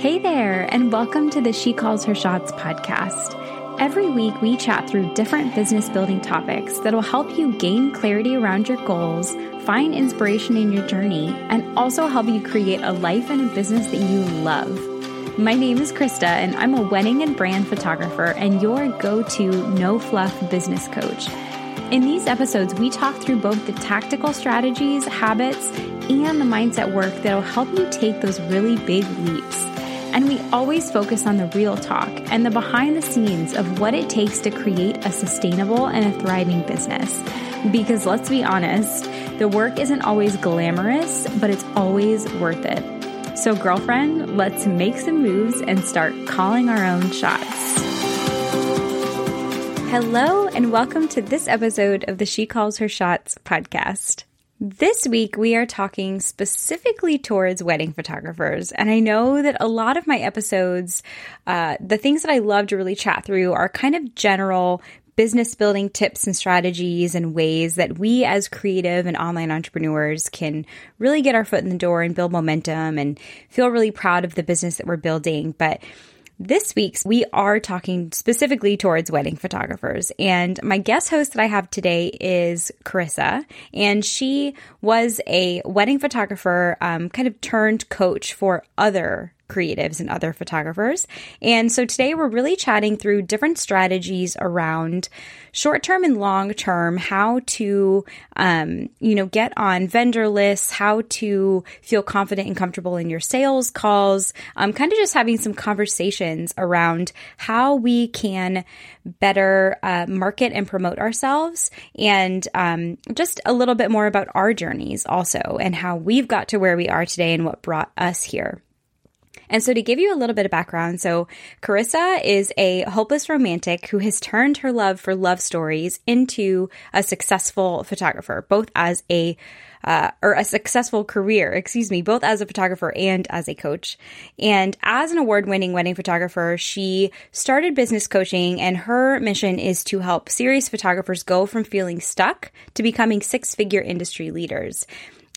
Hey there, and welcome to the She Calls Her Shots podcast. Every week, we chat through different business building topics that will help you gain clarity around your goals, find inspiration in your journey, and also help you create a life and a business that you love. My name is Krista, and I'm a wedding and brand photographer and your go to no fluff business coach. In these episodes, we talk through both the tactical strategies, habits, and the mindset work that will help you take those really big leaps. And we always focus on the real talk and the behind the scenes of what it takes to create a sustainable and a thriving business. Because let's be honest, the work isn't always glamorous, but it's always worth it. So, girlfriend, let's make some moves and start calling our own shots. Hello, and welcome to this episode of the She Calls Her Shots podcast. This week, we are talking specifically towards wedding photographers. And I know that a lot of my episodes, uh, the things that I love to really chat through are kind of general business building tips and strategies and ways that we as creative and online entrepreneurs can really get our foot in the door and build momentum and feel really proud of the business that we're building. But this week's, we are talking specifically towards wedding photographers. And my guest host that I have today is Carissa. And she was a wedding photographer, um, kind of turned coach for other creatives and other photographers. And so today we're really chatting through different strategies around short term and long term, how to, um, you know, get on vendor lists, how to feel confident and comfortable in your sales calls, um, kind of just having some conversations around how we can better uh, market and promote ourselves and um, just a little bit more about our journeys also and how we've got to where we are today and what brought us here. And so, to give you a little bit of background, so Carissa is a hopeless romantic who has turned her love for love stories into a successful photographer, both as a uh, or a successful career, excuse me, both as a photographer and as a coach. And as an award winning wedding photographer, she started business coaching, and her mission is to help serious photographers go from feeling stuck to becoming six figure industry leaders.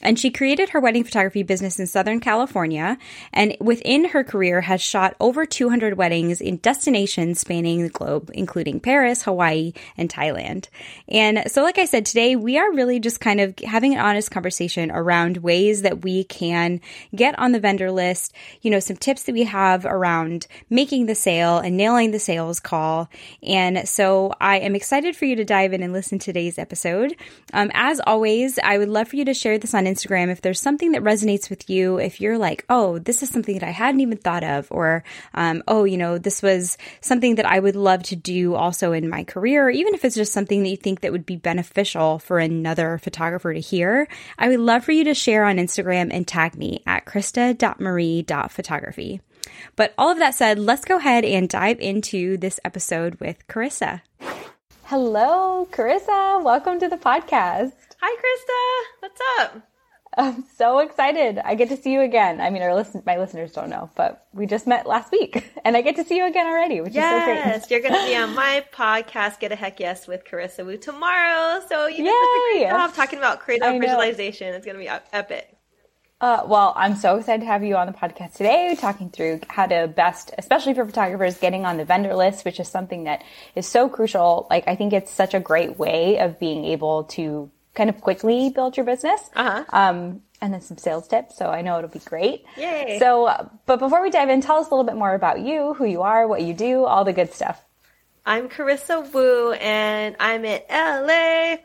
And she created her wedding photography business in Southern California and within her career has shot over 200 weddings in destinations spanning the globe, including Paris, Hawaii, and Thailand. And so, like I said, today we are really just kind of having an honest conversation around ways that we can get on the vendor list, you know, some tips that we have around making the sale and nailing the sales call. And so I am excited for you to dive in and listen to today's episode. Um, as always, I would love for you to share this on Instagram if there's something that resonates with you. If you're like, oh, this is something that I hadn't even thought of, or um, oh, you know, this was something that I would love to do also in my career, or even if it's just something that you think that would be beneficial for another photographer to hear, I would love for you to share on Instagram and tag me at krista.marie.photography. But all of that said, let's go ahead and dive into this episode with Carissa. Hello, Carissa. Welcome to the podcast. Hi, Krista. What's up? I'm so excited. I get to see you again. I mean, our listen, my listeners don't know, but we just met last week and I get to see you again already, which yes, is so great. Yes, you're going to be on my podcast, Get a Heck Yes with Carissa Wu tomorrow. So you a great job talking about creative visualization. It's going to be epic. Uh, well, I'm so excited to have you on the podcast today, talking through how to best, especially for photographers, getting on the vendor list, which is something that is so crucial. Like, I think it's such a great way of being able to kind of quickly build your business. Uh-huh. Um, and then some sales tips. So I know it'll be great. Yay. So, uh, but before we dive in, tell us a little bit more about you, who you are, what you do, all the good stuff. I'm Carissa Wu and I'm in LA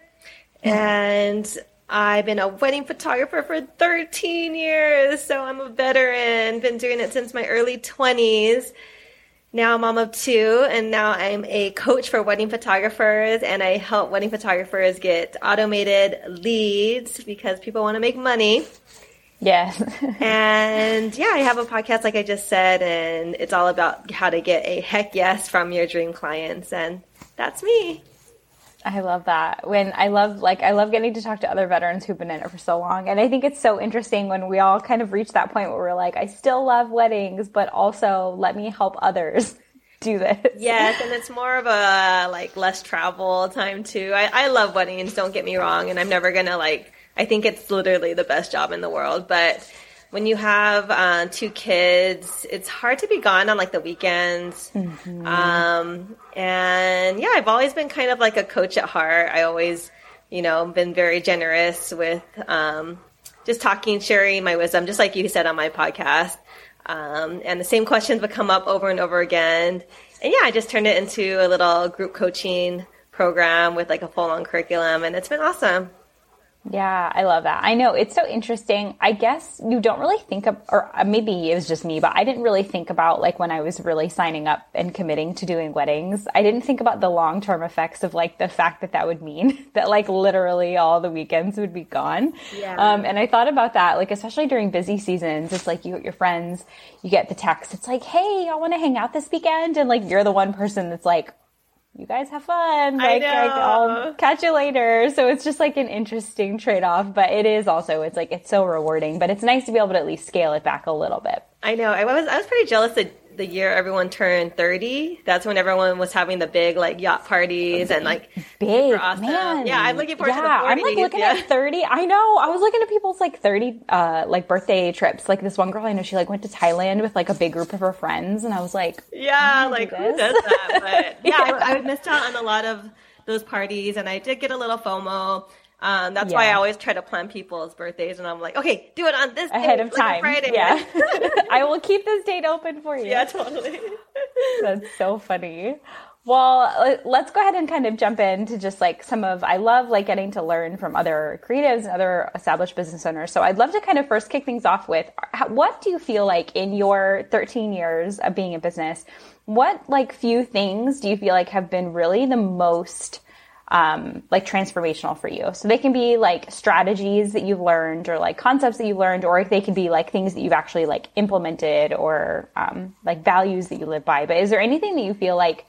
and I've been a wedding photographer for 13 years. So I'm a veteran, been doing it since my early 20s now I'm a mom of two, and now I'm a coach for wedding photographers, and I help wedding photographers get automated leads because people want to make money. Yes. and yeah, I have a podcast, like I just said, and it's all about how to get a heck yes from your dream clients, and that's me. I love that. When I love like I love getting to talk to other veterans who've been in it for so long. And I think it's so interesting when we all kind of reach that point where we're like, I still love weddings, but also let me help others do this. Yes, and it's more of a like less travel time too. I, I love weddings, don't get me wrong, and I'm never gonna like I think it's literally the best job in the world, but when you have uh, two kids, it's hard to be gone on like the weekends. Mm-hmm. Um, and yeah, I've always been kind of like a coach at heart. I always, you know, been very generous with um, just talking, sharing my wisdom, just like you said on my podcast. Um, and the same questions would come up over and over again. And yeah, I just turned it into a little group coaching program with like a full on curriculum, and it's been awesome. Yeah, I love that. I know it's so interesting. I guess you don't really think of, or maybe it was just me, but I didn't really think about like when I was really signing up and committing to doing weddings. I didn't think about the long term effects of like the fact that that would mean that like literally all the weekends would be gone. Yeah. Um, and I thought about that, like especially during busy seasons. It's like you get your friends, you get the text. It's like, hey, I want to hang out this weekend, and like you're the one person that's like, you guys have fun. Like, like, I'll catch you later. So it's just like an interesting trade off, but it is also, it's like, it's so rewarding, but it's nice to be able to at least scale it back a little bit. I know. I was, I was pretty jealous that the year everyone turned 30. That's when everyone was having the big like yacht parties and like big awesome. man. Yeah, I'm looking forward yeah, to the 40s. I'm like looking yeah. at 30. I know. I was looking at people's like 30 uh like birthday trips. Like this one girl I know she like went to Thailand with like a big group of her friends and I was like, yeah, like who does that? But yeah, yeah. I, I missed out on a lot of those parties and I did get a little FOMO. Um, that's yeah. why I always try to plan people's birthdays, and I'm like, okay, do it on this ahead day, of time. Friday. Yeah, I will keep this date open for you. Yeah, totally. that's so funny. Well, let's go ahead and kind of jump into just like some of I love like getting to learn from other creatives and other established business owners. So I'd love to kind of first kick things off with what do you feel like in your 13 years of being in business? What like few things do you feel like have been really the most um, like transformational for you. So they can be like strategies that you've learned or like concepts that you've learned, or they can be like things that you've actually like implemented or um, like values that you live by. But is there anything that you feel like,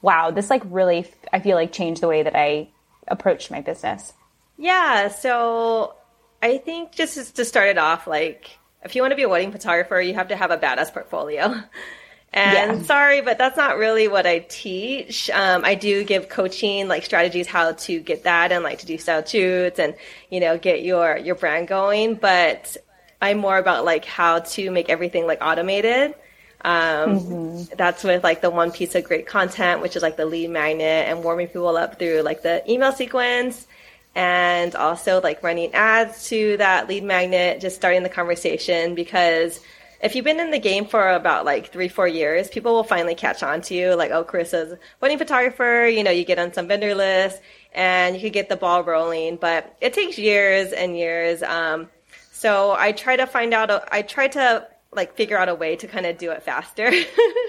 wow, this like really, I feel like changed the way that I approached my business? Yeah. So I think just to start it off, like if you want to be a wedding photographer, you have to have a badass portfolio. And yeah. sorry, but that's not really what I teach. Um, I do give coaching, like strategies how to get that and like to do style shoots and, you know, get your, your brand going. But I'm more about like how to make everything like automated. Um, mm-hmm. that's with like the one piece of great content, which is like the lead magnet and warming people up through like the email sequence and also like running ads to that lead magnet, just starting the conversation because if you've been in the game for about like three, four years, people will finally catch on to you. Like, oh, Chris Carissa's wedding photographer. You know, you get on some vendor list and you could get the ball rolling, but it takes years and years. Um, so I try to find out, I try to like figure out a way to kind of do it faster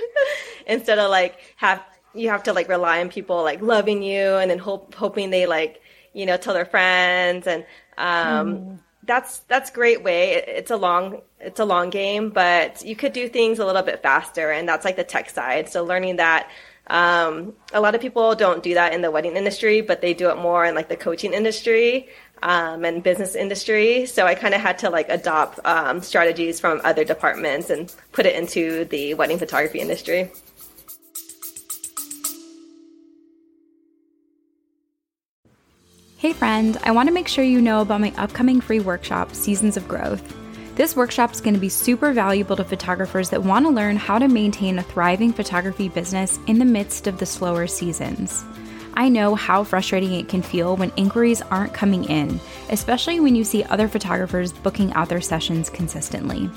instead of like have, you have to like rely on people like loving you and then hope, hoping they like, you know, tell their friends and, um, mm that's that's great way. It's a long it's a long game, but you could do things a little bit faster, and that's like the tech side. So learning that. Um, a lot of people don't do that in the wedding industry, but they do it more in like the coaching industry um, and business industry. So I kind of had to like adopt um, strategies from other departments and put it into the wedding photography industry. Hey friend, I want to make sure you know about my upcoming free workshop, Seasons of Growth. This workshop is going to be super valuable to photographers that want to learn how to maintain a thriving photography business in the midst of the slower seasons. I know how frustrating it can feel when inquiries aren't coming in, especially when you see other photographers booking out their sessions consistently.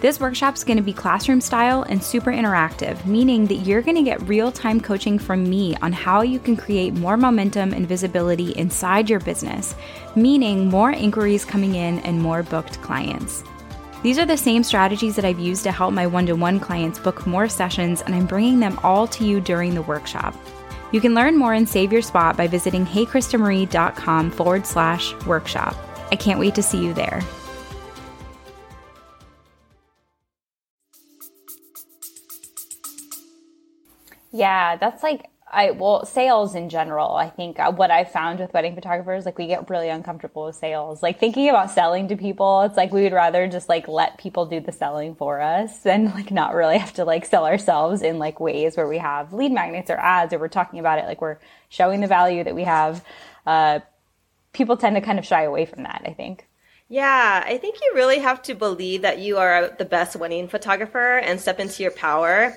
This workshop is going to be classroom style and super interactive, meaning that you're going to get real time coaching from me on how you can create more momentum and visibility inside your business, meaning more inquiries coming in and more booked clients. These are the same strategies that I've used to help my one to one clients book more sessions, and I'm bringing them all to you during the workshop. You can learn more and save your spot by visiting heykristamarie.com forward slash workshop. I can't wait to see you there. Yeah, that's like I well sales in general. I think uh, what I've found with wedding photographers, like we get really uncomfortable with sales. Like thinking about selling to people, it's like we would rather just like let people do the selling for us and like not really have to like sell ourselves in like ways where we have lead magnets or ads or we're talking about it like we're showing the value that we have. Uh, people tend to kind of shy away from that. I think. Yeah, I think you really have to believe that you are the best wedding photographer and step into your power.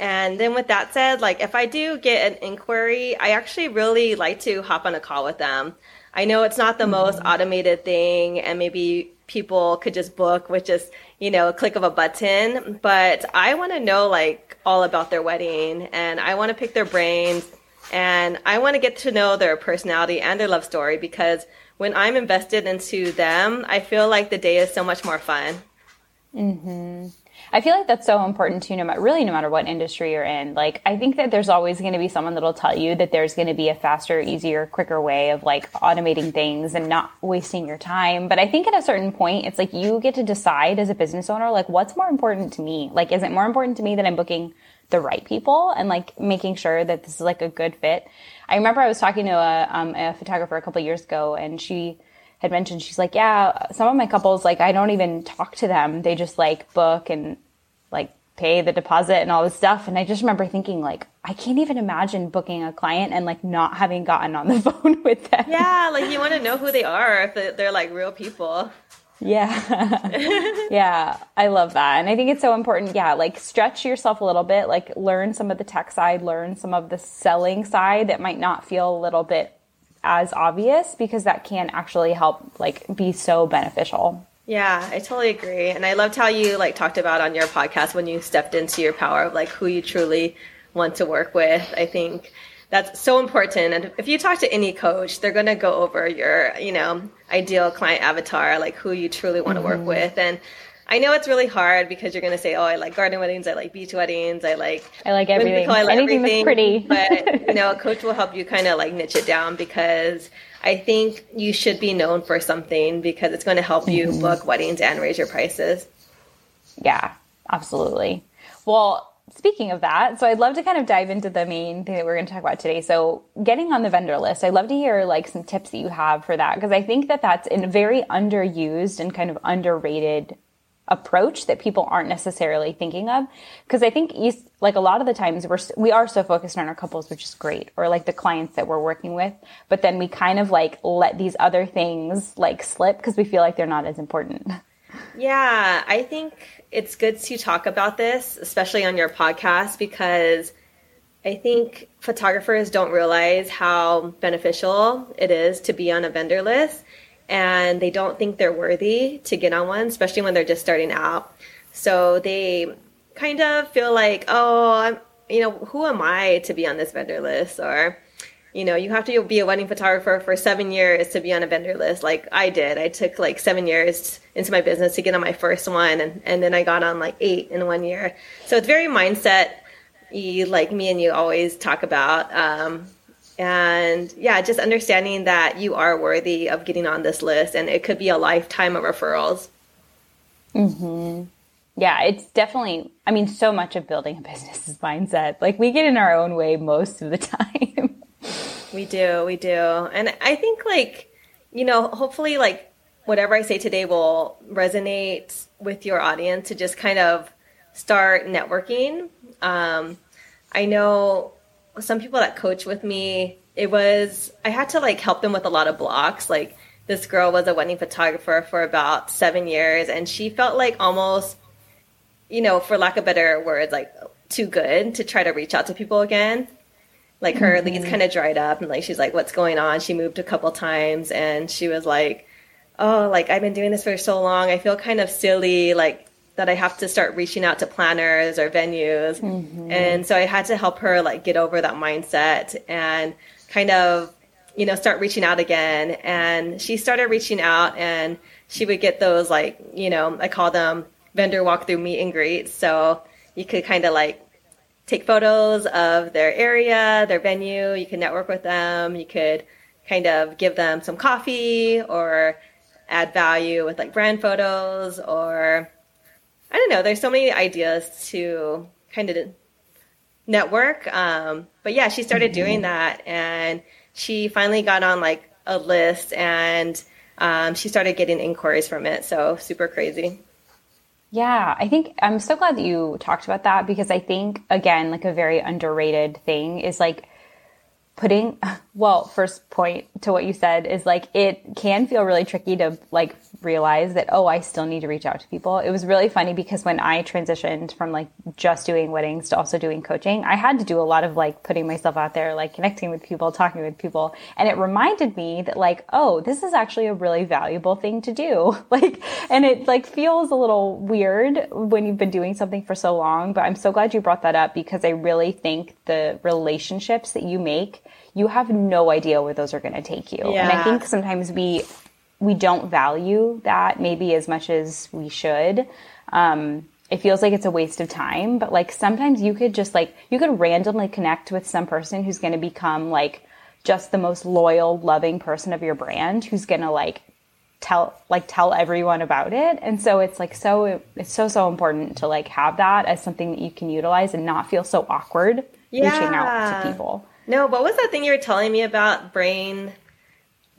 And then with that said, like if I do get an inquiry, I actually really like to hop on a call with them. I know it's not the mm-hmm. most automated thing and maybe people could just book with just, you know, a click of a button, but I want to know like all about their wedding and I want to pick their brains and I want to get to know their personality and their love story because when I'm invested into them, I feel like the day is so much more fun. Mm-hmm. I feel like that's so important too, no matter really no matter what industry you're in. Like I think that there's always going to be someone that'll tell you that there's going to be a faster, easier, quicker way of like automating things and not wasting your time. But I think at a certain point, it's like you get to decide as a business owner, like what's more important to me? Like, is it more important to me that I'm booking the right people and like making sure that this is like a good fit? I remember I was talking to a, um, a photographer a couple years ago, and she had mentioned she's like, yeah, some of my couples like I don't even talk to them; they just like book and like pay the deposit and all this stuff. And I just remember thinking like, I can't even imagine booking a client and like not having gotten on the phone with them. Yeah, like you want to know who they are if they're like real people. Yeah. yeah. I love that. And I think it's so important. Yeah. Like stretch yourself a little bit, like learn some of the tech side, learn some of the selling side that might not feel a little bit as obvious because that can actually help like be so beneficial. Yeah, I totally agree. And I loved how you like talked about on your podcast when you stepped into your power of like who you truly want to work with. I think that's so important. And if you talk to any coach, they're going to go over your, you know, ideal client avatar, like who you truly want to mm-hmm. work with. And I know it's really hard because you're going to say, "Oh, I like garden weddings, I like beach weddings, I like I like everything, I like anything everything. that's pretty." but you know, a coach will help you kind of like niche it down because I think you should be known for something because it's going to help you mm-hmm. book weddings and raise your prices. Yeah, absolutely. Well, speaking of that, so I'd love to kind of dive into the main thing that we're going to talk about today. So, getting on the vendor list, I'd love to hear like some tips that you have for that because I think that that's in a very underused and kind of underrated approach that people aren't necessarily thinking of. Because i think East, like a lot of the times we're we are so focused on our couples which is great or like the clients that we're working with but then we kind of like let these other things like slip because we feel like they're not as important. Yeah i think it's good to talk about this, especially on your podcast, because I think photographers don't realize how beneficial it is to be on a vendor list and they don't think they're worthy to get on one, especially when they're just starting out. So they kind of feel like, oh, I'm, you know, who am I to be on this vendor list? Or, you know, you have to be a wedding photographer for seven years to be on a vendor list. Like I did. I took like seven years into my business to get on my first one. And, and then I got on like eight in one year. So it's very mindset like me and you always talk about. Um, and yeah, just understanding that you are worthy of getting on this list and it could be a lifetime of referrals. Mm-hmm. Yeah, it's definitely, I mean, so much of building a business is mindset. Like we get in our own way most of the time. We do, we do. And I think like, you know, hopefully like whatever I say today will resonate with your audience to just kind of start networking. Um, I know some people that coach with me, it was, I had to like help them with a lot of blocks. Like this girl was a wedding photographer for about seven years and she felt like almost, you know, for lack of better words, like too good to try to reach out to people again like her mm-hmm. leads kind of dried up and like she's like what's going on she moved a couple times and she was like oh like i've been doing this for so long i feel kind of silly like that i have to start reaching out to planners or venues mm-hmm. and so i had to help her like get over that mindset and kind of you know start reaching out again and she started reaching out and she would get those like you know i call them vendor walkthrough meet and greets so you could kind of like take photos of their area, their venue. You can network with them. You could kind of give them some coffee or add value with like brand photos or I don't know. There's so many ideas to kind of network. Um, but yeah, she started mm-hmm. doing that and she finally got on like a list and um, she started getting inquiries from it. So super crazy. Yeah, I think I'm so glad that you talked about that because I think, again, like a very underrated thing is like putting, well, first point to what you said is like it can feel really tricky to like realize that oh i still need to reach out to people it was really funny because when i transitioned from like just doing weddings to also doing coaching i had to do a lot of like putting myself out there like connecting with people talking with people and it reminded me that like oh this is actually a really valuable thing to do like and it like feels a little weird when you've been doing something for so long but i'm so glad you brought that up because i really think the relationships that you make you have no idea where those are going to take you. Yeah. And I think sometimes we we don't value that maybe as much as we should. Um, it feels like it's a waste of time, but like sometimes you could just like you could randomly connect with some person who's going to become like just the most loyal, loving person of your brand who's going to like tell like tell everyone about it. And so it's like so it's so so important to like have that as something that you can utilize and not feel so awkward yeah. reaching out to people. No, what was that thing you were telling me about brain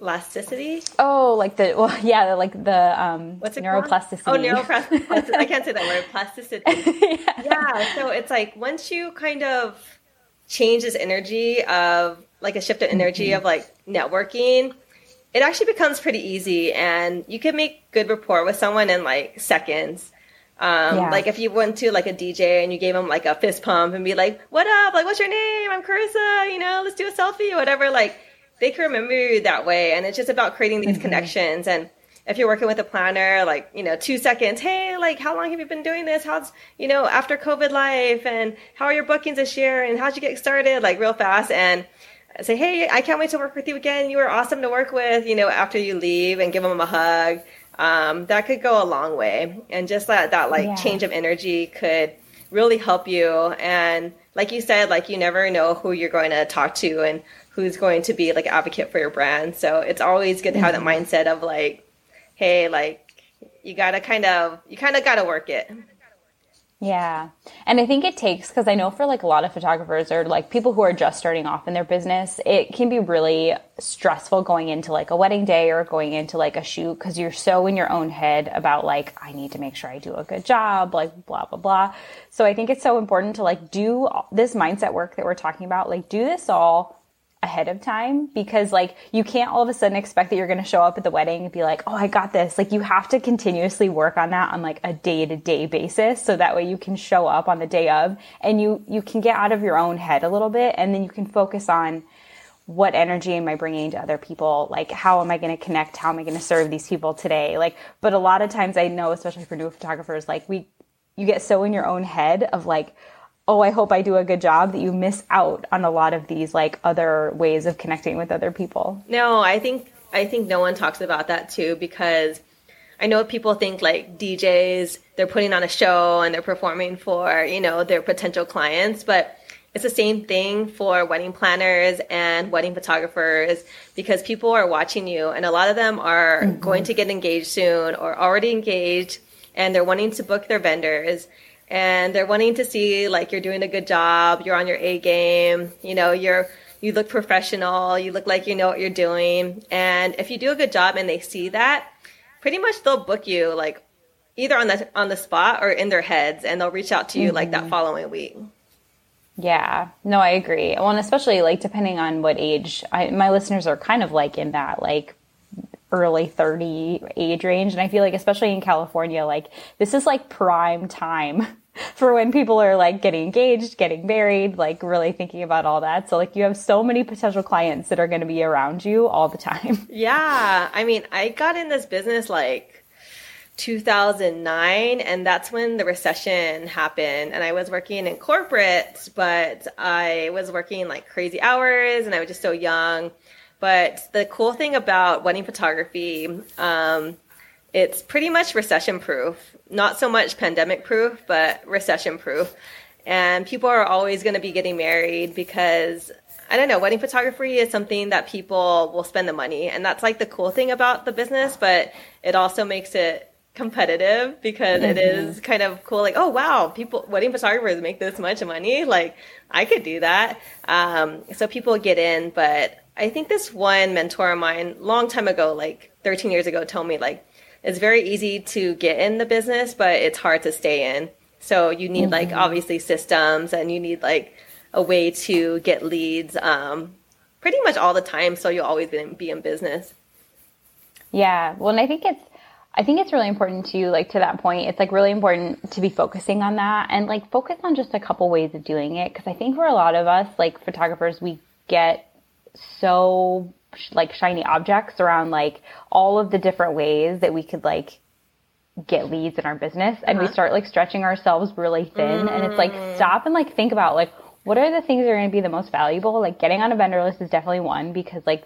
elasticity? Oh, like the well, yeah, like the um, what's it neuroplasticity? Called? Oh, neuroplasticity. I can't say that word. Plasticity. yeah. yeah. So it's like once you kind of change this energy of like a shift of energy mm-hmm. of like networking, it actually becomes pretty easy, and you can make good rapport with someone in like seconds. Um, yeah. Like if you went to like a DJ and you gave them like a fist pump and be like, "What up? Like, what's your name? I'm Carissa. You know, let's do a selfie or whatever." Like, they can remember you that way, and it's just about creating these mm-hmm. connections. And if you're working with a planner, like you know, two seconds, hey, like how long have you been doing this? How's you know after COVID life, and how are your bookings this year, and how'd you get started? Like real fast and say, hey, I can't wait to work with you again. You were awesome to work with. You know, after you leave, and give them a hug um, that could go a long way. And just that, that like yeah. change of energy could really help you. And like you said, like you never know who you're going to talk to and who's going to be like advocate for your brand. So it's always good to have mm-hmm. that mindset of like, hey, like you gotta kind of you kind of gotta work it. Yeah. And I think it takes, because I know for like a lot of photographers or like people who are just starting off in their business, it can be really stressful going into like a wedding day or going into like a shoot because you're so in your own head about like, I need to make sure I do a good job, like blah, blah, blah. So I think it's so important to like do this mindset work that we're talking about, like do this all ahead of time because like you can't all of a sudden expect that you're going to show up at the wedding and be like, "Oh, I got this." Like you have to continuously work on that on like a day-to-day basis so that way you can show up on the day of and you you can get out of your own head a little bit and then you can focus on what energy am I bringing to other people? Like, how am I going to connect? How am I going to serve these people today? Like, but a lot of times I know, especially for new photographers, like we, you get so in your own head of like, oh, I hope I do a good job that you miss out on a lot of these like other ways of connecting with other people. No, I think I think no one talks about that too because I know people think like DJs, they're putting on a show and they're performing for, you know, their potential clients, but it's the same thing for wedding planners and wedding photographers because people are watching you and a lot of them are mm-hmm. going to get engaged soon or already engaged and they're wanting to book their vendors and they're wanting to see like you're doing a good job, you're on your A game, you know, you're you look professional, you look like you know what you're doing. And if you do a good job and they see that, pretty much they'll book you like either on the on the spot or in their heads and they'll reach out to you mm-hmm. like that mm-hmm. following week. Yeah, no, I agree. Well, and especially like depending on what age, I, my listeners are kind of like in that like early 30 age range. And I feel like, especially in California, like this is like prime time for when people are like getting engaged, getting married, like really thinking about all that. So like you have so many potential clients that are going to be around you all the time. Yeah. I mean, I got in this business like 2009 and that's when the recession happened and I was working in corporate, but I was working like crazy hours and I was just so young. But the cool thing about wedding photography, um, it's pretty much recession proof. Not so much pandemic proof, but recession proof. And people are always going to be getting married because I don't know, wedding photography is something that people will spend the money. And that's like the cool thing about the business, but it also makes it competitive because mm-hmm. it is kind of cool. Like, oh, wow, people, wedding photographers make this much money. Like, I could do that. Um, so people get in, but I think this one mentor of mine, long time ago, like 13 years ago, told me, like, it's very easy to get in the business, but it's hard to stay in. So you need mm-hmm. like obviously systems and you need like a way to get leads um, pretty much all the time. So you'll always be in, be in business. Yeah. Well, and I think it's, I think it's really important to like to that point. It's like really important to be focusing on that and like focus on just a couple ways of doing it because I think for a lot of us like photographers we get so like shiny objects around like all of the different ways that we could like get leads in our business and uh-huh. we start like stretching ourselves really thin mm. and it's like mm. stop and like think about like what are the things that are going to be the most valuable like getting on a vendor list is definitely one because like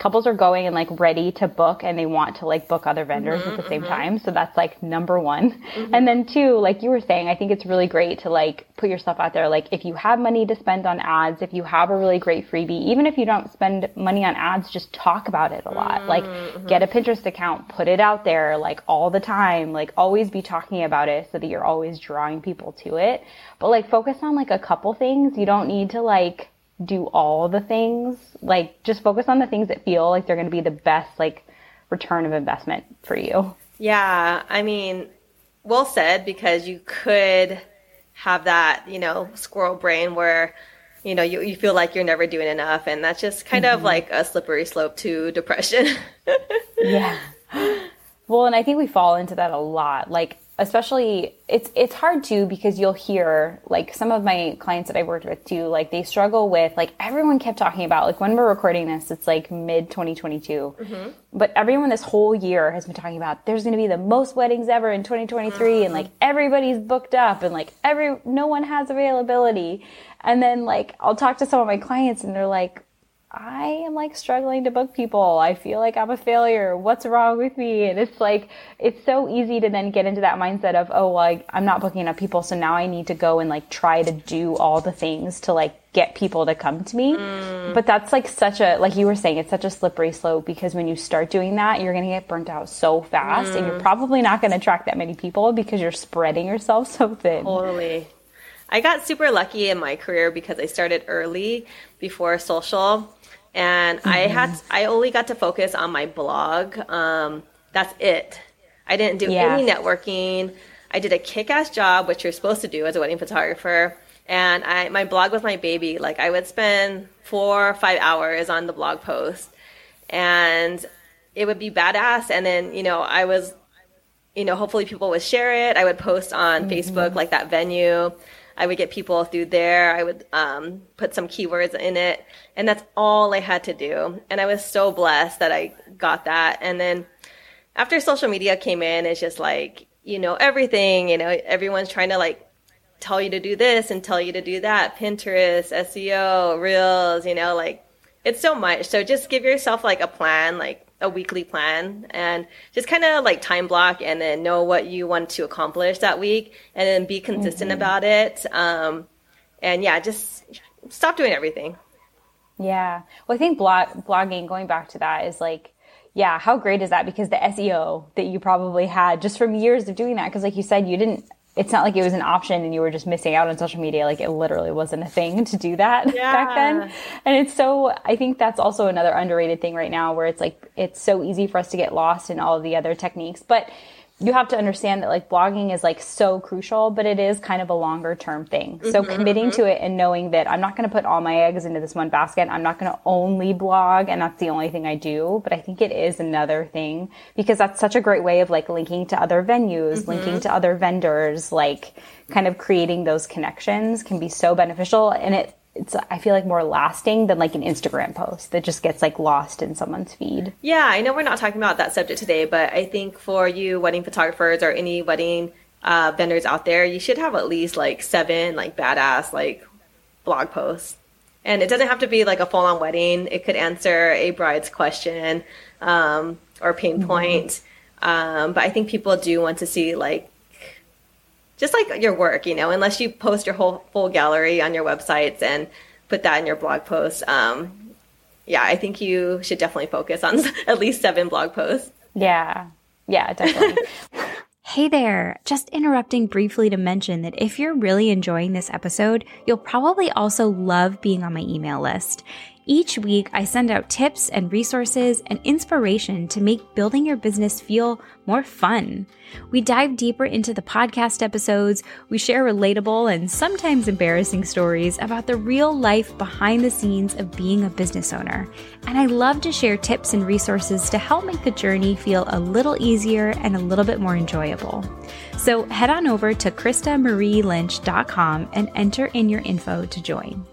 couples are going and like ready to book and they want to like book other vendors mm-hmm, at the same mm-hmm. time. So that's like number one. Mm-hmm. And then two, like you were saying, I think it's really great to like put yourself out there. Like if you have money to spend on ads, if you have a really great freebie, even if you don't spend money on ads, just talk about it a lot. Like mm-hmm. get a Pinterest account, put it out there like all the time, like always be talking about it so that you're always drawing people to it. But like focus on like a couple things. You don't need to like do all the things. Like just focus on the things that feel like they're going to be the best like return of investment for you. Yeah, I mean, well said because you could have that, you know, squirrel brain where you know, you, you feel like you're never doing enough. And that's just kind mm-hmm. of like a slippery slope to depression. yeah. Well, and I think we fall into that a lot. Like, especially it's it's hard too because you'll hear like some of my clients that I worked with too like they struggle with like everyone kept talking about like when we're recording this it's like mid 2022 mm-hmm. but everyone this whole year has been talking about there's going to be the most weddings ever in 2023 mm-hmm. and like everybody's booked up and like every no one has availability and then like I'll talk to some of my clients and they're like I am like struggling to book people. I feel like I'm a failure. What's wrong with me? And it's like, it's so easy to then get into that mindset of, oh, like, I'm not booking enough people. So now I need to go and like try to do all the things to like get people to come to me. Mm. But that's like such a, like you were saying, it's such a slippery slope because when you start doing that, you're going to get burnt out so fast mm. and you're mm. probably not going to attract that many people because you're spreading yourself so thin. Totally. I got super lucky in my career because I started early before social and mm-hmm. I had I only got to focus on my blog. Um, that's it. I didn't do yeah. any networking. I did a kick-ass job, which you're supposed to do as a wedding photographer. And I my blog was my baby. Like I would spend four or five hours on the blog post, and it would be badass. And then you know I was, you know, hopefully people would share it. I would post on mm-hmm. Facebook like that venue. I would get people through there. I would um, put some keywords in it, and that's all I had to do. And I was so blessed that I got that. And then after social media came in, it's just like you know everything. You know, everyone's trying to like tell you to do this and tell you to do that. Pinterest, SEO, Reels. You know, like it's so much. So just give yourself like a plan, like a weekly plan and just kind of like time block and then know what you want to accomplish that week and then be consistent mm-hmm. about it. Um, and yeah, just stop doing everything. Yeah. Well, I think blog, blogging, going back to that, is like, yeah, how great is that? Because the SEO that you probably had just from years of doing that, because like you said, you didn't it's not like it was an option and you were just missing out on social media. Like it literally wasn't a thing to do that yeah. back then. And it's so, I think that's also another underrated thing right now where it's like, it's so easy for us to get lost in all of the other techniques. But you have to understand that like blogging is like so crucial, but it is kind of a longer term thing. Mm-hmm, so committing mm-hmm. to it and knowing that I'm not going to put all my eggs into this one basket. I'm not going to only blog and that's the only thing I do. But I think it is another thing because that's such a great way of like linking to other venues, mm-hmm. linking to other vendors, like kind of creating those connections can be so beneficial. And it it's I feel like more lasting than like an Instagram post that just gets like lost in someone's feed. Yeah, I know we're not talking about that subject today, but I think for you wedding photographers or any wedding uh, vendors out there, you should have at least like seven like badass like blog posts. And it doesn't have to be like a full on wedding. It could answer a bride's question um, or pain point. Mm-hmm. Um, but I think people do want to see like just like your work, you know, unless you post your whole full gallery on your websites and put that in your blog posts. Um, yeah, I think you should definitely focus on at least seven blog posts. Yeah, yeah, definitely. Hey there, just interrupting briefly to mention that if you're really enjoying this episode, you'll probably also love being on my email list. Each week, I send out tips and resources and inspiration to make building your business feel more fun. We dive deeper into the podcast episodes, we share relatable and sometimes embarrassing stories about the real life behind the scenes of being a business owner. And I love to share tips and resources to help make the journey feel a little easier and a little bit more enjoyable. So head on over to KristaMarieLynch.com and enter in your info to join.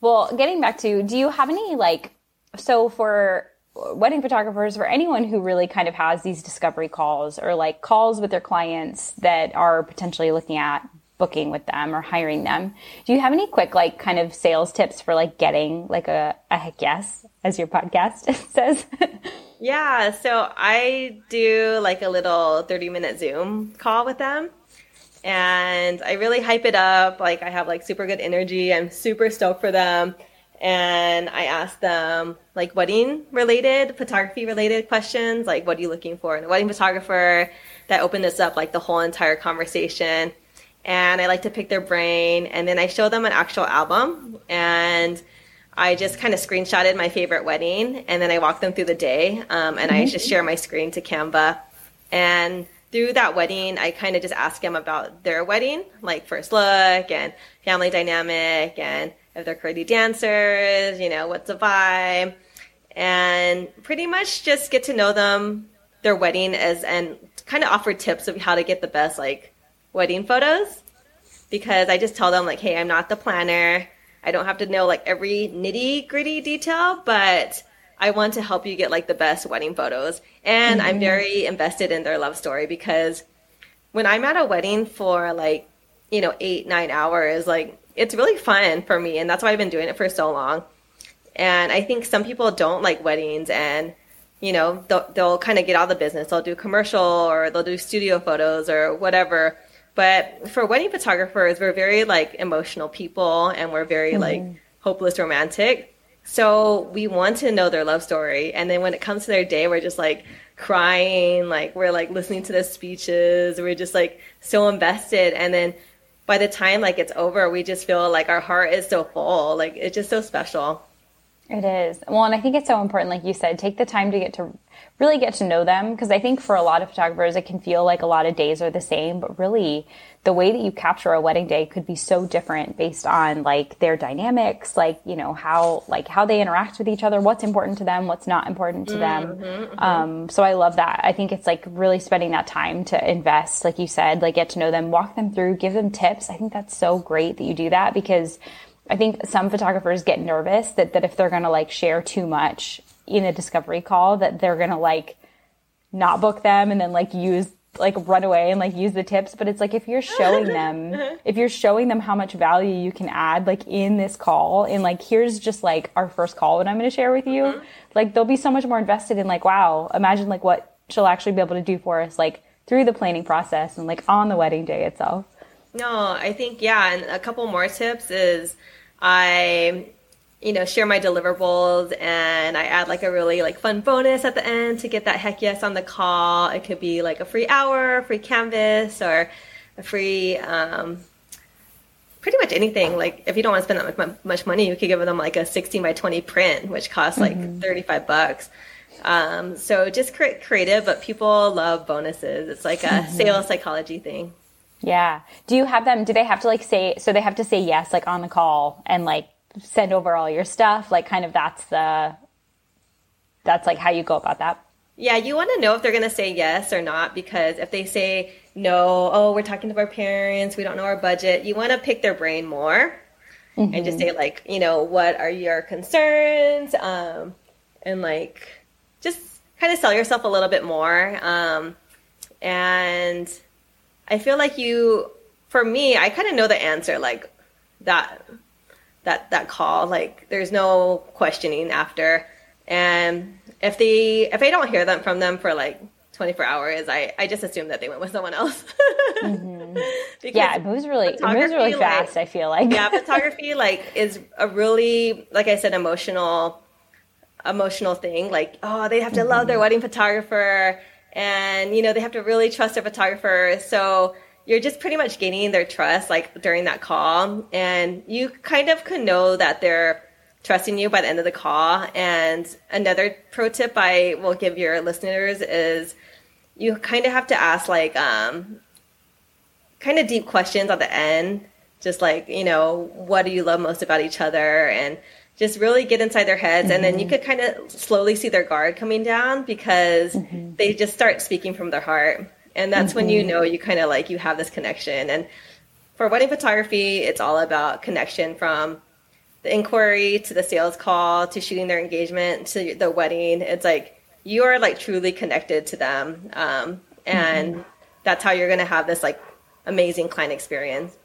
Well, getting back to, do you have any like, so for wedding photographers, for anyone who really kind of has these discovery calls or like calls with their clients that are potentially looking at booking with them or hiring them, do you have any quick like kind of sales tips for like getting like a, a heck yes, as your podcast says? yeah. So I do like a little 30 minute Zoom call with them and I really hype it up. Like I have like super good energy. I'm super stoked for them. And I ask them like wedding related, photography related questions, like what are you looking for in a wedding photographer? That open this up like the whole entire conversation. And I like to pick their brain and then I show them an actual album and I just kind of screenshotted my favorite wedding and then I walk them through the day um, and mm-hmm. I just share my screen to Canva and through that wedding, I kind of just ask them about their wedding, like first look and family dynamic and if they're curly dancers, you know, what's the vibe, and pretty much just get to know them, their wedding as, and kind of offer tips of how to get the best like wedding photos because I just tell them like, hey, I'm not the planner. I don't have to know like every nitty gritty detail, but I want to help you get like the best wedding photos. And mm-hmm. I'm very invested in their love story because when I'm at a wedding for like, you know, eight, nine hours, like it's really fun for me. And that's why I've been doing it for so long. And I think some people don't like weddings and, you know, they'll, they'll kind of get out of the business. They'll do commercial or they'll do studio photos or whatever. But for wedding photographers, we're very like emotional people and we're very mm-hmm. like hopeless romantic. So we want to know their love story. And then when it comes to their day, we're just like crying, like we're like listening to the speeches. We're just like so invested. And then by the time like it's over, we just feel like our heart is so full. Like it's just so special. It is. Well, and I think it's so important, like you said, take the time to get to really get to know them. Because I think for a lot of photographers, it can feel like a lot of days are the same, but really the way that you capture a wedding day could be so different based on like their dynamics, like, you know, how, like how they interact with each other, what's important to them, what's not important to them. Mm-hmm, mm-hmm. Um, so I love that. I think it's like really spending that time to invest, like you said, like get to know them, walk them through, give them tips. I think that's so great that you do that because I think some photographers get nervous that, that if they're going to like share too much in a discovery call, that they're going to like not book them and then like use like run away and like use the tips but it's like if you're showing them if you're showing them how much value you can add like in this call and like here's just like our first call that i'm going to share with you mm-hmm. like they'll be so much more invested in like wow imagine like what she'll actually be able to do for us like through the planning process and like on the wedding day itself no i think yeah and a couple more tips is i you know, share my deliverables and I add like a really like fun bonus at the end to get that heck yes on the call. It could be like a free hour, free canvas, or a free, um, pretty much anything. Like if you don't want to spend that much money, you could give them like a 16 by 20 print, which costs like mm-hmm. 35 bucks. Um, so just create creative, but people love bonuses. It's like a mm-hmm. sales psychology thing. Yeah. Do you have them? Do they have to like say, so they have to say yes, like on the call and like send over all your stuff like kind of that's the that's like how you go about that yeah you want to know if they're going to say yes or not because if they say no oh we're talking to our parents we don't know our budget you want to pick their brain more mm-hmm. and just say like you know what are your concerns um, and like just kind of sell yourself a little bit more um, and i feel like you for me i kind of know the answer like that that that call. Like there's no questioning after. And if they if I don't hear them from them for like 24 hours, I, I just assume that they went with someone else. mm-hmm. Yeah, it moves really it moves really fast. Like, I feel like yeah, photography like is a really like I said emotional emotional thing. Like oh, they have to mm-hmm. love their wedding photographer, and you know they have to really trust their photographer. So you're just pretty much gaining their trust like during that call and you kind of can know that they're trusting you by the end of the call and another pro tip i will give your listeners is you kind of have to ask like um, kind of deep questions at the end just like you know what do you love most about each other and just really get inside their heads mm-hmm. and then you mm-hmm. could kind of slowly see their guard coming down because mm-hmm. they just start speaking from their heart and that's mm-hmm. when you mm-hmm. know you kind of like you have this connection and for wedding photography it's all about connection from the inquiry to the sales call to shooting their engagement to the wedding it's like you are like truly connected to them um, and mm-hmm. that's how you're going to have this like amazing client experience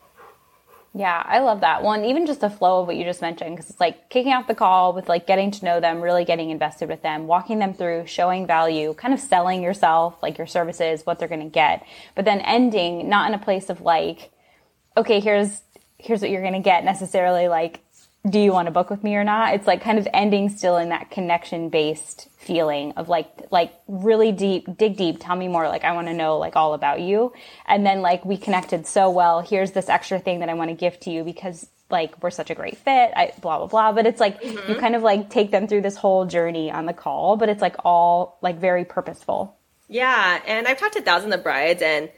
yeah, I love that one. Even just the flow of what you just mentioned, because it's like kicking off the call with like getting to know them, really getting invested with them, walking them through, showing value, kind of selling yourself, like your services, what they're going to get, but then ending not in a place of like, okay, here's here's what you're going to get necessarily like do you want to book with me or not? It's like kind of ending still in that connection based feeling of like, like really deep, dig deep, tell me more. Like, I want to know like all about you. And then like we connected so well. Here's this extra thing that I want to give to you because like we're such a great fit. I, blah, blah, blah. But it's like mm-hmm. you kind of like take them through this whole journey on the call, but it's like all like very purposeful. Yeah. And I've talked to thousands of brides and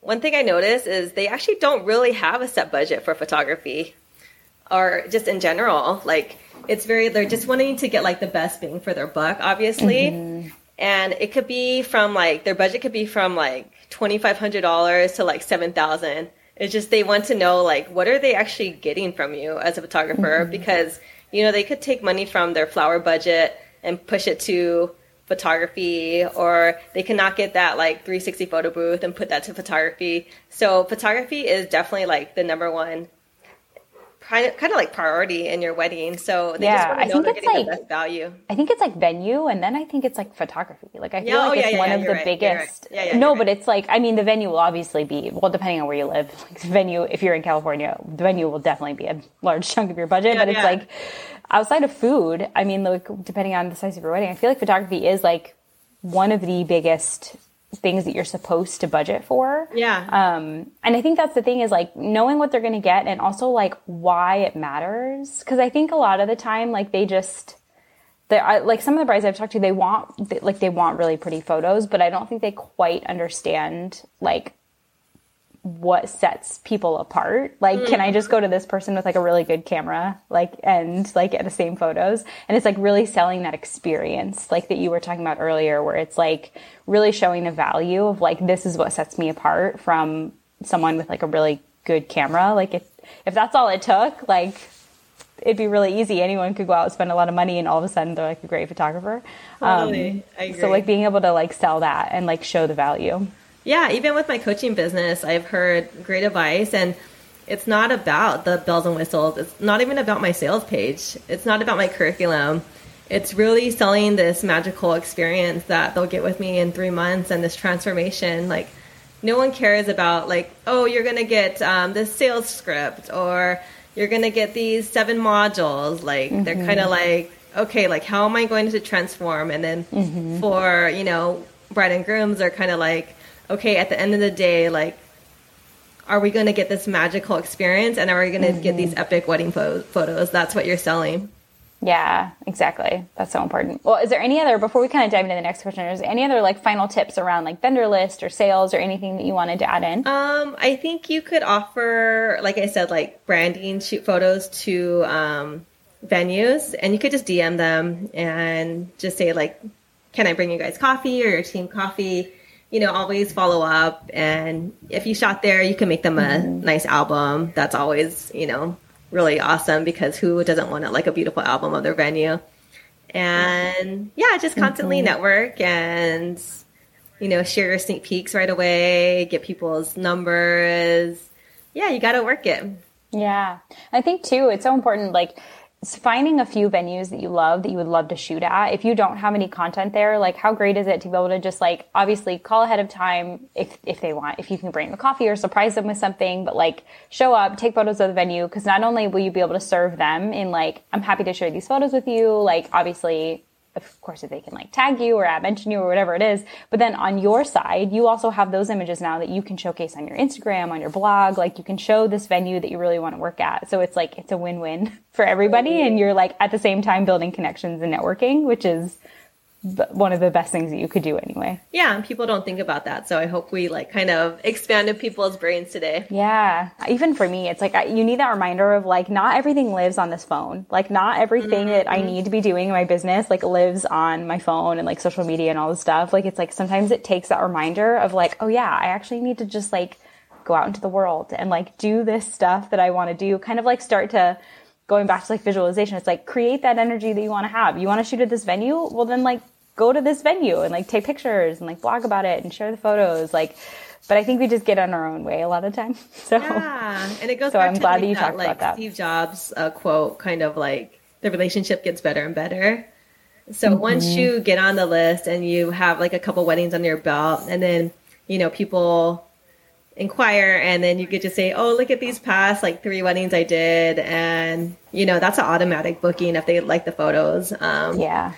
one thing I notice is they actually don't really have a set budget for photography or just in general. Like it's very they're just wanting to get like the best bang for their buck, obviously. Mm-hmm. And it could be from like their budget could be from like twenty five hundred dollars to like seven thousand. It's just they want to know like what are they actually getting from you as a photographer mm-hmm. because you know they could take money from their flower budget and push it to photography or they cannot get that like 360 photo booth and put that to photography so photography is definitely like the number one kind of, kind of like priority in your wedding. So they yeah, just want to know they're getting like, the best value. I think it's like venue, and then I think it's like photography. Like I feel yeah, like oh, it's yeah, one of the right, biggest. Right. no, but right. it's like I mean the venue will obviously be well depending on where you live. Like venue, if you're in California, the venue will definitely be a large chunk of your budget. but it's like outside of food. I mean, like depending on the size of your wedding, I feel like photography is like one of the biggest things that you're supposed to budget for. Yeah. Um, and I think that's the thing is like knowing what they're going to get and also like why it matters. Cause I think a lot of the time, like they just, they like some of the brides I've talked to, they want, they, like they want really pretty photos, but I don't think they quite understand like what sets people apart. Like, mm. can I just go to this person with like a really good camera, like, and like get the same photos? And it's like really selling that experience, like that you were talking about earlier, where it's like really showing the value of like, this is what sets me apart from someone with like a really good camera. Like, if, if that's all it took, like, it'd be really easy. Anyone could go out and spend a lot of money and all of a sudden they're like a great photographer. Totally. Um, so like being able to like sell that and like show the value. Yeah, even with my coaching business, I've heard great advice and it's not about the bells and whistles. It's not even about my sales page. It's not about my curriculum. It's really selling this magical experience that they'll get with me in three months and this transformation. Like, no one cares about, like, oh, you're going to get um, this sales script or you're going to get these seven modules. Like, mm-hmm. they're kind of like, okay, like, how am I going to transform? And then mm-hmm. for, you know, bride and grooms, are kind of like, okay, at the end of the day, like, are we going to get this magical experience and are we going to mm-hmm. get these epic wedding fo- photos? That's what you're selling. Yeah, exactly. That's so important. Well, is there any other, before we kind of dive into the next question, is there any other like final tips around like vendor list or sales or anything that you wanted to add in? Um, I think you could offer, like I said, like branding shoot photos to um, venues and you could just DM them and just say like, can I bring you guys coffee or your team coffee? You know, always follow up. And if you shot there, you can make them a mm-hmm. nice album. That's always, you know, really awesome because who doesn't want like a beautiful album of their venue? And yeah, just constantly mm-hmm. network and, you know, share your sneak peeks right away, get people's numbers. Yeah, you got to work it. Yeah. I think too, it's so important. Like, finding a few venues that you love that you would love to shoot at. If you don't have any content there, like how great is it to be able to just like obviously call ahead of time if if they want, if you can bring them a coffee or surprise them with something, but like show up, take photos of the venue because not only will you be able to serve them in like I'm happy to share these photos with you, like obviously of course, if they can like tag you or mention you or whatever it is. But then on your side, you also have those images now that you can showcase on your Instagram, on your blog. Like you can show this venue that you really want to work at. So it's like, it's a win-win for everybody. And you're like at the same time building connections and networking, which is one of the best things that you could do anyway. Yeah, and people don't think about that. So I hope we like kind of expanded people's brains today. Yeah, even for me, it's like I, you need that reminder of like not everything lives on this phone. Like not everything mm-hmm. that I need to be doing in my business like lives on my phone and like social media and all this stuff. Like it's like sometimes it takes that reminder of like, oh yeah, I actually need to just like go out into the world and like do this stuff that I want to do. Kind of like start to going back to like visualization, it's like create that energy that you want to have. You want to shoot at this venue? Well, then like go to this venue and like take pictures and like blog about it and share the photos. Like, but I think we just get on our own way a lot of time. So yeah, and it goes. So I'm glad that you talked like, about that. Steve Jobs uh, quote, kind of like the relationship gets better and better. So mm-hmm. once you get on the list and you have like a couple weddings under your belt, and then you know people inquire and then you get to say oh look at these past like three weddings i did and you know that's an automatic booking if they like the photos um yeah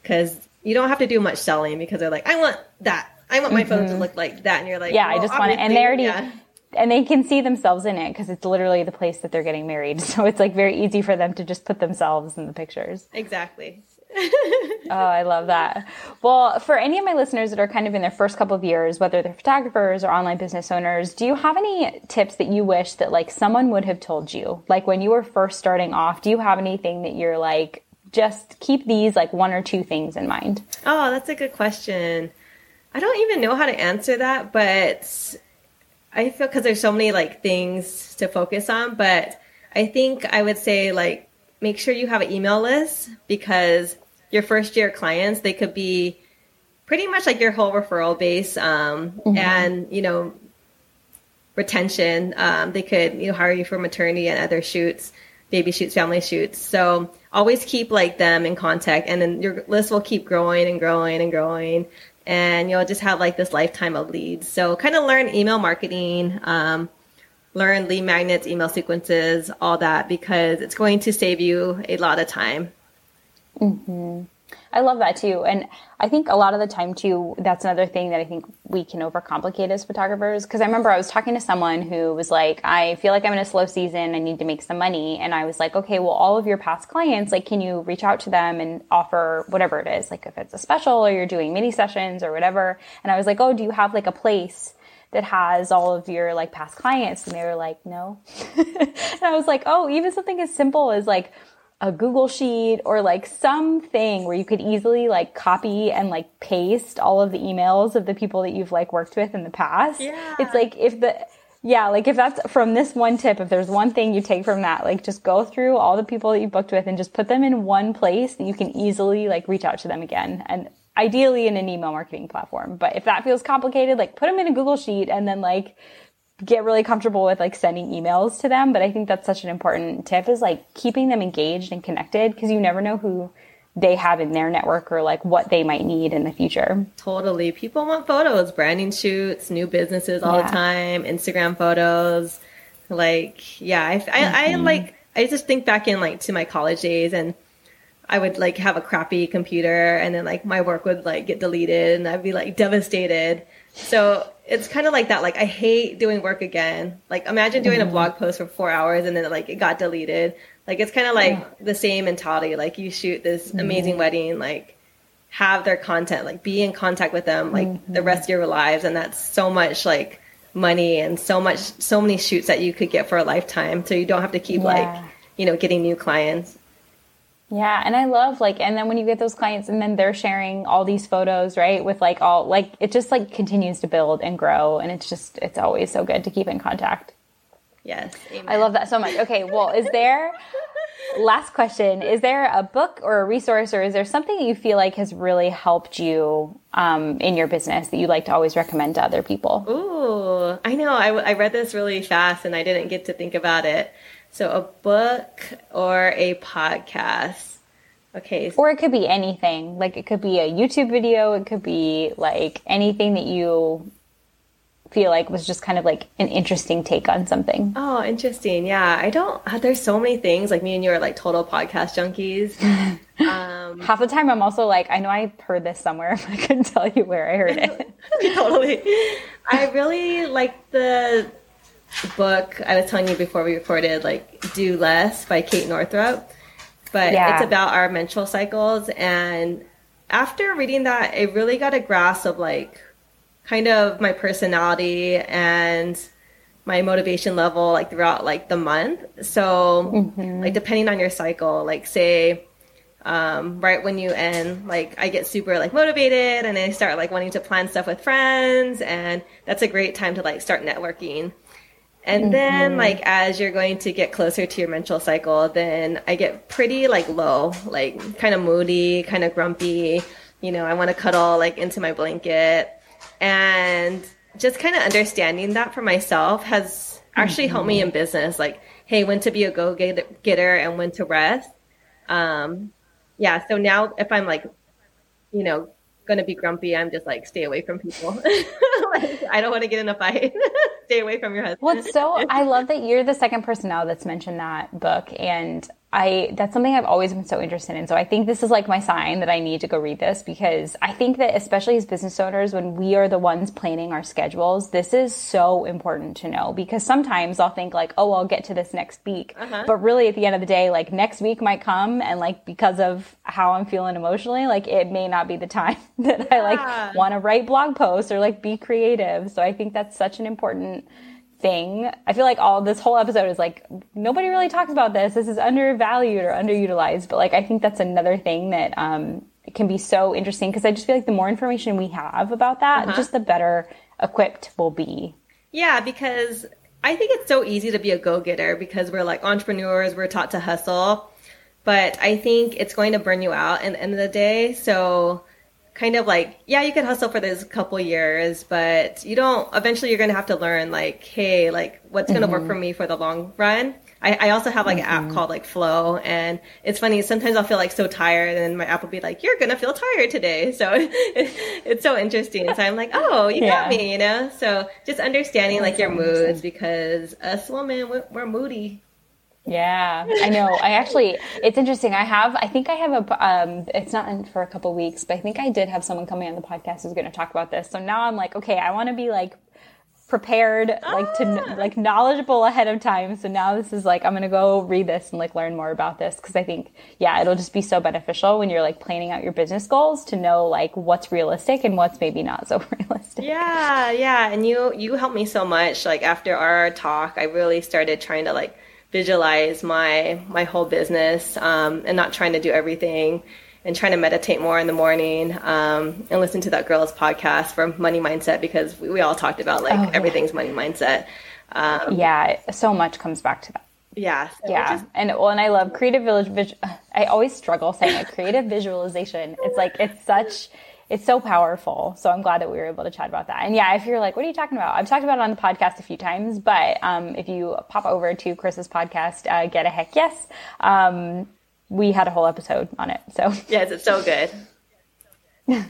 because you don't have to do much selling because they're like, I want that. I want my mm-hmm. phone to look like that. And you're like, yeah, well, I just want it. And they already, yeah. and they can see themselves in it because it's literally the place that they're getting married. So it's like very easy for them to just put themselves in the pictures. Exactly. oh, I love that. Well, for any of my listeners that are kind of in their first couple of years, whether they're photographers or online business owners, do you have any tips that you wish that like someone would have told you? Like when you were first starting off, do you have anything that you're like, just keep these like one or two things in mind? Oh, that's a good question. I don't even know how to answer that, but I feel because there's so many like things to focus on, but I think I would say like make sure you have an email list because your first year clients they could be pretty much like your whole referral base um, mm-hmm. and you know retention um, they could you know hire you for maternity and other shoots baby shoots family shoots so always keep like them in contact and then your list will keep growing and growing and growing and you'll just have like this lifetime of leads so kind of learn email marketing um, learn lead magnets email sequences all that because it's going to save you a lot of time mm-hmm. I love that too. And I think a lot of the time too, that's another thing that I think we can overcomplicate as photographers. Cause I remember I was talking to someone who was like, I feel like I'm in a slow season. I need to make some money. And I was like, okay, well, all of your past clients, like, can you reach out to them and offer whatever it is? Like if it's a special or you're doing mini sessions or whatever. And I was like, oh, do you have like a place that has all of your like past clients? And they were like, no. and I was like, oh, even something as simple as like, a Google sheet or like something where you could easily like copy and like paste all of the emails of the people that you've like worked with in the past. Yeah. It's like if the yeah, like if that's from this one tip, if there's one thing you take from that, like just go through all the people that you booked with and just put them in one place that you can easily like reach out to them again. And ideally in an email marketing platform. But if that feels complicated, like put them in a Google sheet and then like get really comfortable with like sending emails to them. But I think that's such an important tip is like keeping them engaged and connected because you never know who they have in their network or like what they might need in the future. Totally. People want photos, branding shoots, new businesses all yeah. the time, Instagram photos. Like, yeah, I, I, mm-hmm. I like, I just think back in like to my college days and I would like have a crappy computer and then like my work would like get deleted and I'd be like devastated. So it's kind of like that. Like I hate doing work again. Like imagine doing mm-hmm. a blog post for four hours and then like it got deleted. Like it's kind of like yeah. the same mentality. Like you shoot this mm-hmm. amazing wedding, like have their content, like be in contact with them, like mm-hmm. the rest of your lives, and that's so much like money and so much, so many shoots that you could get for a lifetime. So you don't have to keep yeah. like you know getting new clients. Yeah, and I love like and then when you get those clients and then they're sharing all these photos, right? With like all like it just like continues to build and grow and it's just it's always so good to keep in contact. Yes. Amen. I love that so much. Okay, well, is there last question, is there a book or a resource or is there something that you feel like has really helped you um, in your business that you like to always recommend to other people? Ooh, I know. I, I read this really fast and I didn't get to think about it. So a book or a podcast. Okay. Or it could be anything. Like it could be a YouTube video. It could be like anything that you feel like was just kind of like an interesting take on something. Oh, interesting. Yeah. I don't, uh, there's so many things. Like me and you are like total podcast junkies. um, Half the time I'm also like, I know I heard this somewhere, but I couldn't tell you where I heard it. totally. I really like the book I was telling you before we recorded, like Do Less by Kate Northrup. But yeah. it's about our menstrual cycles. And after reading that, I really got a grasp of like kind of my personality and my motivation level like throughout like the month. So mm-hmm. like depending on your cycle, like say um, right when you end, like I get super like motivated and I start like wanting to plan stuff with friends and that's a great time to like start networking. And mm-hmm. then like as you're going to get closer to your menstrual cycle, then I get pretty like low, like kind of moody, kind of grumpy. You know, I want to cuddle like into my blanket. And just kind of understanding that for myself has actually mm-hmm. helped me in business. Like, hey, when to be a go getter and when to rest. Um, yeah. So now if I'm like, you know, going to be grumpy, I'm just like, stay away from people. like, I don't want to get in a fight. stay away from your husband. Well, so I love that you're the second person now that's mentioned that book. And I that's something I've always been so interested in. So I think this is like my sign that I need to go read this because I think that especially as business owners when we are the ones planning our schedules, this is so important to know because sometimes I'll think like, "Oh, I'll get to this next week." Uh-huh. But really at the end of the day, like next week might come and like because of how I'm feeling emotionally, like it may not be the time that yeah. I like want to write blog posts or like be creative. So I think that's such an important thing. I feel like all this whole episode is like nobody really talks about this. This is undervalued or underutilized, but like I think that's another thing that um, can be so interesting because I just feel like the more information we have about that, uh-huh. just the better equipped we'll be. Yeah, because I think it's so easy to be a go-getter because we're like entrepreneurs, we're taught to hustle, but I think it's going to burn you out at the end of the day. So kind of like yeah you could hustle for this couple years but you don't eventually you're gonna have to learn like hey like what's gonna mm-hmm. work for me for the long run I, I also have like mm-hmm. an app mm-hmm. called like Flo and it's funny sometimes i'll feel like so tired and my app will be like you're gonna feel tired today so it, it's so interesting so i'm like oh you yeah. got me you know so just understanding like your moods because us women we're, we're moody yeah, I know. I actually, it's interesting. I have, I think I have a, um, it's not in for a couple weeks, but I think I did have someone coming on the podcast who's going to talk about this. So now I'm like, okay, I want to be like prepared, like to, ah. like knowledgeable ahead of time. So now this is like, I'm going to go read this and like learn more about this. Cause I think, yeah, it'll just be so beneficial when you're like planning out your business goals to know like what's realistic and what's maybe not so realistic. Yeah. Yeah. And you, you helped me so much. Like after our talk, I really started trying to like, visualize my my whole business um, and not trying to do everything and trying to meditate more in the morning um, and listen to that girls podcast for money mindset because we, we all talked about like oh, everything's money mindset. Um, yeah so much comes back to that. Yeah so yeah just, and well and i love creative village i always struggle saying it creative visualization. It's like it's such it's so powerful. So I'm glad that we were able to chat about that. And yeah, if you're like, what are you talking about? I've talked about it on the podcast a few times, but um, if you pop over to Chris's podcast, uh, Get a Heck Yes, um, we had a whole episode on it. So yes, it's so good.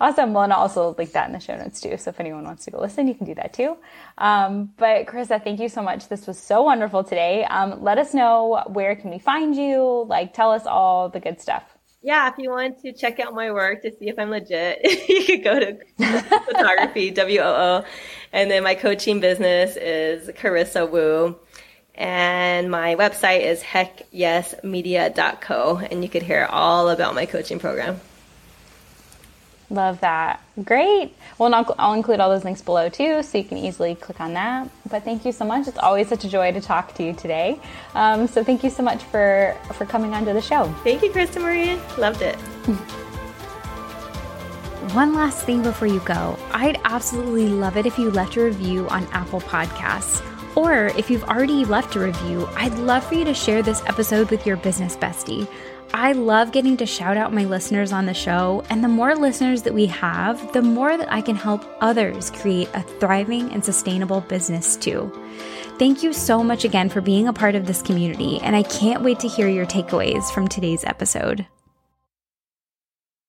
awesome. Well, and I'll also link that in the show notes too. So if anyone wants to go listen, you can do that too. Um, but Carissa, thank you so much. This was so wonderful today. Um, let us know where can we find you? Like, tell us all the good stuff yeah, if you want to check out my work to see if I'm legit, you could go to photography, W O O. And then my coaching business is Carissa Wu. And my website is heckyesmedia.co. And you could hear all about my coaching program. Love that. Great. Well, I'll, I'll, include all those links below too, so you can easily click on that. But thank you so much. It's always such a joy to talk to you today. Um, so thank you so much for for coming onto the show. Thank you, Krista Marie. Loved it. One last thing before you go. I'd absolutely love it if you left a review on Apple Podcasts. Or if you've already left a review, I'd love for you to share this episode with your business bestie. I love getting to shout out my listeners on the show, and the more listeners that we have, the more that I can help others create a thriving and sustainable business too. Thank you so much again for being a part of this community, and I can't wait to hear your takeaways from today's episode.